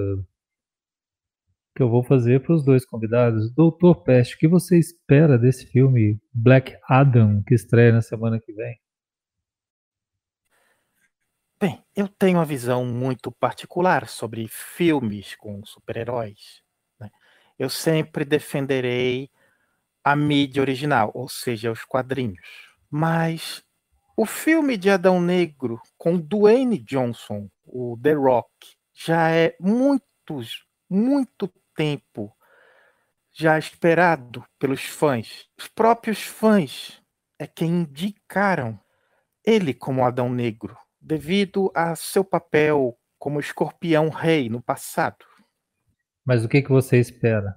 que eu vou fazer para os dois convidados. Doutor Peste, o que você espera desse filme Black Adam, que estreia na semana que vem? Bem, eu tenho uma visão muito particular sobre filmes com super-heróis. Né? Eu sempre defenderei a mídia original, ou seja, os quadrinhos. Mas o filme de Adão Negro com Dwayne Johnson, o The Rock, já é muito, muito tempo já esperado pelos fãs. Os próprios fãs é quem indicaram ele como Adão Negro, devido a seu papel como Escorpião Rei no passado. Mas o que, que você espera?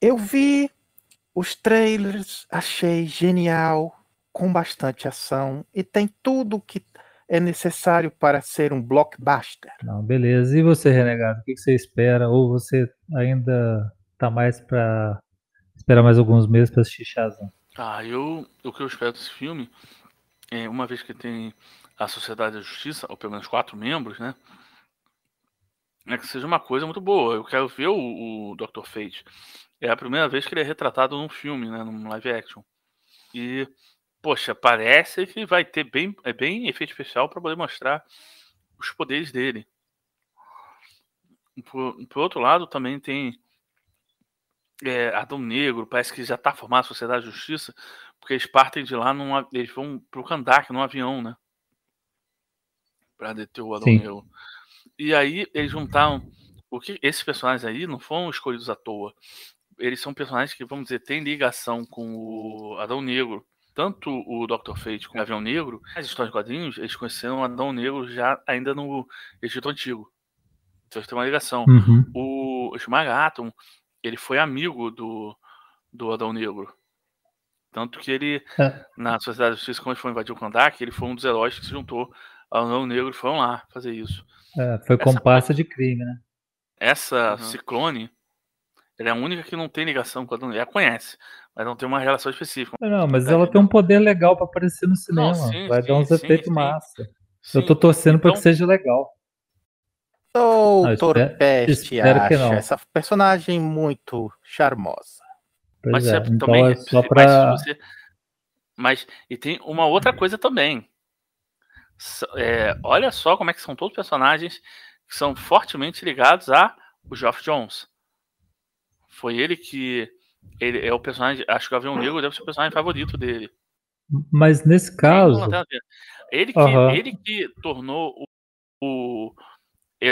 Eu vi os trailers, achei genial, com bastante ação e tem tudo que é necessário para ser um blockbuster. Não, beleza. E você, Renegado, o que, você espera? Ou você ainda tá mais para esperar mais alguns meses para assistir Shazam? Ah, eu o que eu espero desse filme é uma vez que tem a Sociedade da Justiça, ou pelo menos quatro membros, né? É que seja uma coisa muito boa. Eu quero ver o, o Dr. Fate. É a primeira vez que ele é retratado num filme, né? Num live action. E, poxa, parece que vai ter bem, é bem efeito especial para poder mostrar os poderes dele. Por, por outro lado, também tem é, Adão Negro, parece que já está formada a Sociedade da Justiça, porque eles partem de lá, num, eles vão pro Kandak num avião, né? Pra deter o Adão Sim. Negro. E aí eles juntaram. O que, esses personagens aí não foram escolhidos à toa. Eles são personagens que, vamos dizer, têm ligação com o Adão Negro. Tanto o Dr. Fate como o Avião Negro, as histórias de quadrinhos, eles conheceram o Adão Negro já ainda no Egito Antigo. Então eles têm uma ligação. Uhum. O Esmaga Atom, ele foi amigo do, do Adão Negro. Tanto que ele, É. na Sociedade da Justiça, quando ele foi invadir o Kandak, ele foi um dos heróis que se juntou ao Adão Negro e foram lá fazer isso. É, foi comparsa de crime, né? Essa Uhum. Ciclone, ela é a única que não tem ligação com a Negro. Ela conhece, mas não tem uma relação específica. Não, mas ela tem um poder legal pra aparecer no cinema. Não, sim, Vai sim, dar uns sim, efeitos sim. massa. Sim, Eu tô torcendo pra que então- seja legal. Doutor espero- Peste espero que acha essa personagem muito charmosa. Pois Mas é, você então também. é só mas pra. se você- mas e tem uma outra coisa também. É, olha só como é que são todos personagens que são fortemente ligados a o Geoff Jones. Foi ele que ele é o personagem. Acho que o Avião Negro deve ser o personagem favorito dele. Mas nesse caso. Ele que, Aham. ele que tornou o, o-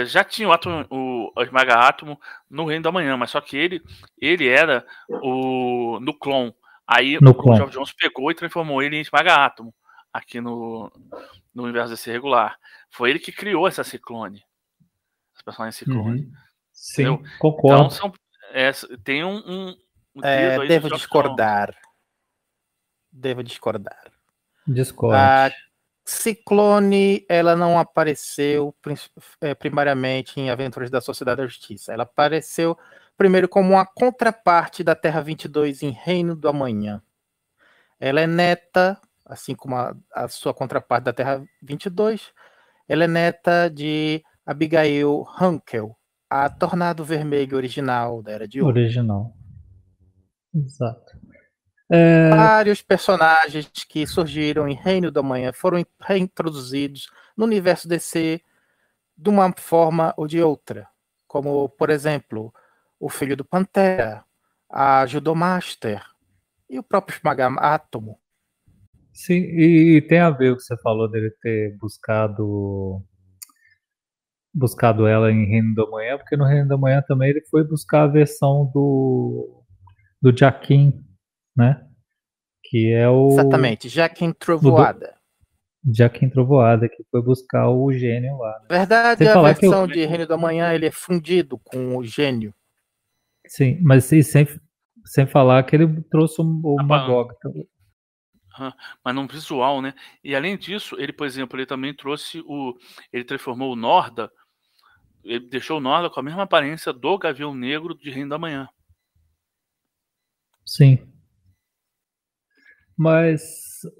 já tinha o, átomo, o o Esmaga Átomo no Reino da Manhã, mas só que ele, ele era o no clone. Aí No o clone. Geoff Jones pegou e transformou ele em Esmaga Átomo aqui no, no universo desse regular. Foi ele que criou essa ciclone. Essa personagem ciclone. Uhum. sim, concordo. Então são, é, tem um, um, um É, devo discordar. Devo discordar. Discordo. A Ciclone, ela não apareceu eh, primariamente em Aventuras da Sociedade da Justiça. Ela apareceu primeiro como uma contraparte da Terra 22 em Reino do Amanhã. Ela é neta, assim como a, a sua contraparte da Terra 22, ela é neta de Abigail Hunkel, a Tornado Vermelho original da Era de Ouro. Original. Exato. É, Vários personagens que surgiram em Reino da Manhã foram reintroduzidos no universo DC de uma forma ou de outra. Como, por exemplo, o filho do Pantera, a Judomaster e o próprio Esmaga-Átomo. sim, e, e tem a ver o que você falou dele ter buscado buscado ela em Reino da Manhã, porque no Reino da Manhã também ele foi buscar a versão do do Jaquim, né? Que é o Exatamente, Jaquim Trovoada. Jaquim Trovoada, que foi buscar o gênio lá. né? Na verdade, Sem a que eu- versão de Reino da Manhã ele é fundido com o gênio. Sim, mas e sem, sem falar que ele trouxe o, o Ah, Magog. então, mas num visual, né? E além disso, ele, por exemplo, ele também trouxe o. Ele transformou o Norda. Ele deixou o Norda com a mesma aparência do Gavião Negro de Reino da Manhã. Sim. Mas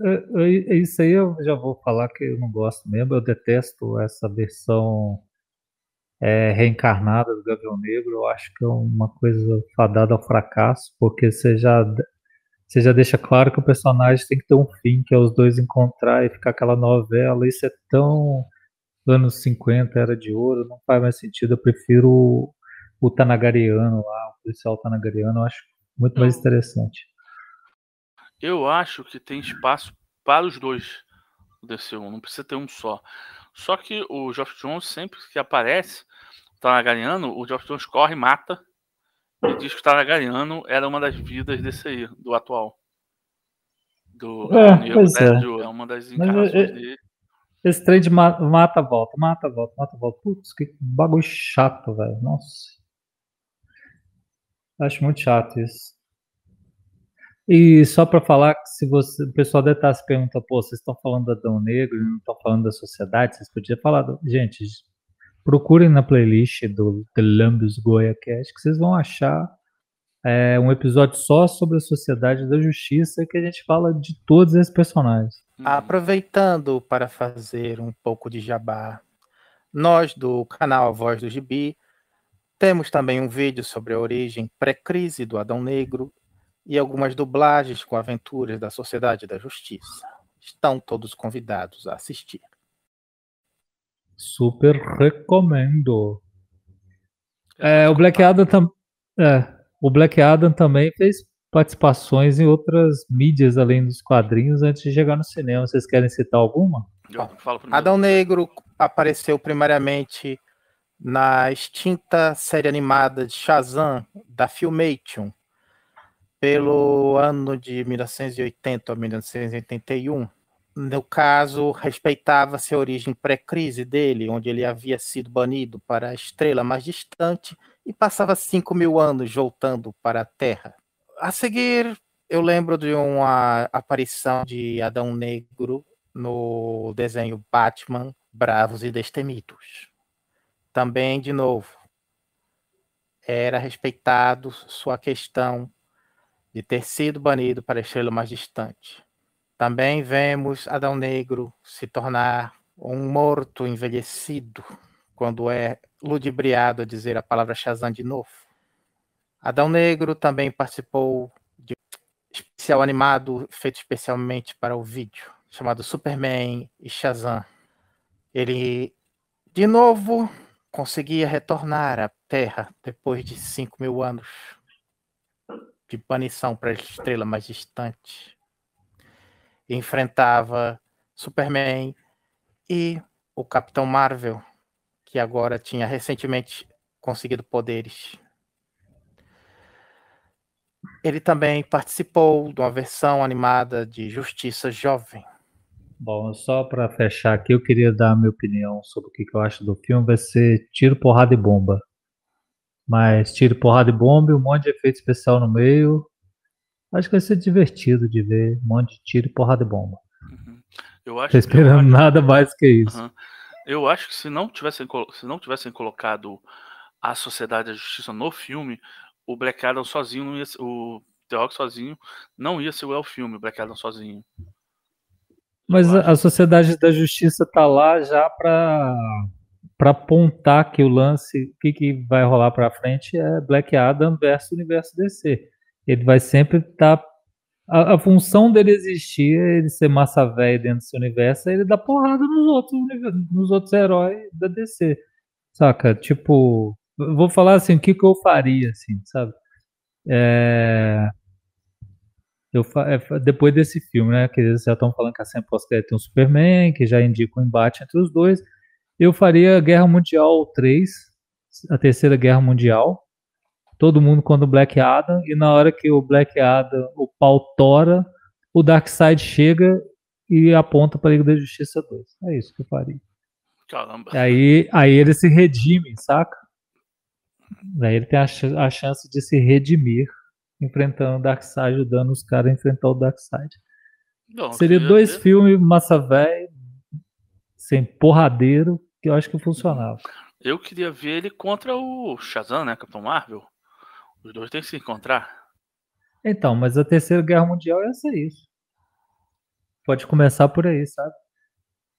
é, é, é isso aí eu já vou falar que eu não gosto mesmo. Eu detesto essa versão é, reencarnada do Gavião Negro. Eu acho que é uma coisa fadada ao fracasso, porque você já, você já deixa claro que o personagem tem que ter um fim, que é os dois encontrar e ficar aquela novela. Isso é tão anos 50, era de ouro, não faz mais sentido. Eu prefiro o, o Tanagariano lá, o policial Tanagariano, eu acho muito mais interessante. Eu acho que tem espaço para os dois do DCU, não precisa ter um só. Só que o Geoff Jones, sempre que aparece, o Tanagariano, o Geoff Jones corre e mata. E diz que o Tanagariano era uma das vidas desse aí, do atual. Do É, Negro é. de Ouro. É uma das encarnações dele. Esse trem de ma- mata, volta, mata, volta, mata, volta. Putz, que bagulho chato, velho. Nossa. Acho muito chato isso. E só pra falar se você, o pessoal deve estar se perguntando, pô, vocês estão falando do Adão Negro não estão falando da sociedade, vocês podiam falar, do... gente, procurem na playlist do The Lambus Goya Cast que vocês vão achar é, um episódio só sobre a sociedade da justiça que a gente fala de todos esses personagens. Uhum. Aproveitando para fazer um pouco de jabá, nós do canal A Voz do Gibi temos também um vídeo sobre a origem pré-crise do Adão Negro e algumas dublagens com aventuras da Sociedade da Justiça. Estão todos convidados a assistir. Super recomendo. É, o Black Adam tam... é, o Black Adam também fez participações em outras mídias além dos quadrinhos antes de chegar no cinema. Vocês querem citar alguma? Adão Negro apareceu primariamente na extinta série animada de Shazam da Filmation pelo ano de 1980 a 1981. No caso, respeitava-se a origem pré-crise dele, onde ele havia sido banido para a estrela mais distante e passava 5 mil anos voltando para a Terra. A seguir, eu lembro de uma aparição de Adão Negro no desenho Batman Bravos e Destemidos. Também, de novo, era respeitado sua questão de ter sido banido para estrela mais distante. Também vemos Adão Negro se tornar um morto envelhecido quando é ludibriado a dizer a palavra Shazam de novo. Adão Negro também participou de um especial animado feito especialmente para o vídeo, chamado Superman e Shazam. Ele, de novo, conseguia retornar à Terra depois de 5 mil anos de banição para a estrela mais distante. Enfrentava Superman e o Capitão Marvel, que agora tinha recentemente conseguido poderes. Ele também participou de uma versão animada de Justiça Jovem. Bom, só para fechar aqui, eu queria dar a minha opinião sobre o que que eu acho do filme. Vai ser tiro, porrada e bomba. Mas tiro, porrada e bomba e um monte de efeito especial no meio. Acho que vai ser divertido de ver um monte de tiro, porrada e bomba. Uhum. Eu acho, Tô eu esperando acho- nada mais que isso. Aham. Eu acho que se não tivessem, se não tivessem colocado a Sociedade da Justiça no filme, o Black Adam sozinho não ia o The Rock sozinho não ia segurar o filme, o Black Adam sozinho. Mas a, a Sociedade da Justiça tá lá já para para apontar que o lance, o que, que vai rolar para frente é Black Adam versus Universo DC. Ele vai sempre estar a, a função dele existir, é ele ser massa velha dentro desse universo, é ele dar porrada nos outros nos outros heróis da DC. Saca? Tipo, vou falar assim, o que que eu faria assim, sabe? É, eu é, depois desse filme, né? Que eles já estão falando que a cena pós-crédito tem um Superman, que já indica o embate entre os dois. Eu faria Guerra Mundial 3, a terceira Guerra Mundial. Todo mundo contra o Black Adam, e na hora que o Black Adam, o pau tora, o Darkseid chega e aponta para a Liga da Justiça 2. É isso que eu faria. Caramba. Aí, aí ele se redime, saca? Aí ele tem a, ch- a chance de se redimir enfrentando o Darkseid, ajudando os caras a enfrentar o Darkseid. Não, eu Seria dois ver- filmes massa velho, sem porradeiro, que eu acho que funcionava. Eu queria ver ele contra o Shazam, né? Capitão Marvel. Os dois têm que se encontrar. Então, mas a terceira guerra mundial ia ser isso. Pode começar por aí, sabe?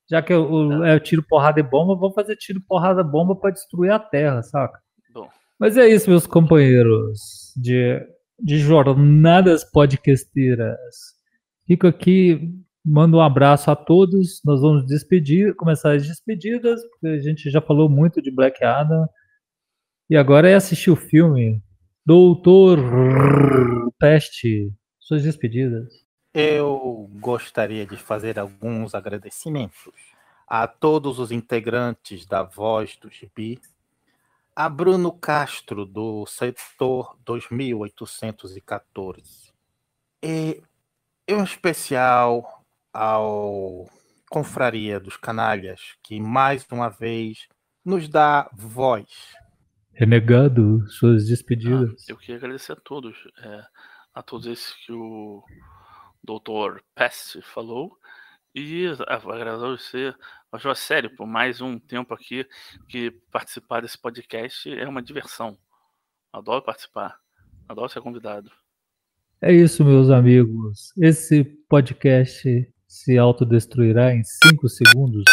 Já que o, é tiro, porrada e bomba, vou fazer tiro, porrada, bomba pra destruir a Terra, saca? Mas é isso, meus companheiros de, de jornadas podcasteiras. Fico aqui, mando um abraço a todos. Nós vamos despedir, começar as despedidas, porque a gente já falou muito de Black Adam. E agora é assistir o filme Doutor Peste. Suas despedidas. Eu gostaria de fazer alguns agradecimentos a todos os integrantes da Voz do Gibi, a Bruno Castro, do setor 2814, e em especial ao confraria dos canalhas, que mais uma vez nos dá voz. Renegado, suas despedidas. Ah, eu queria agradecer a todos, é, a todos esses que o Dr. Pest falou. E agradecer ao sério por mais um tempo aqui que participar desse podcast é uma diversão. Adoro participar, adoro ser convidado. É isso, meus amigos. Esse podcast se autodestruirá em 5 segundos.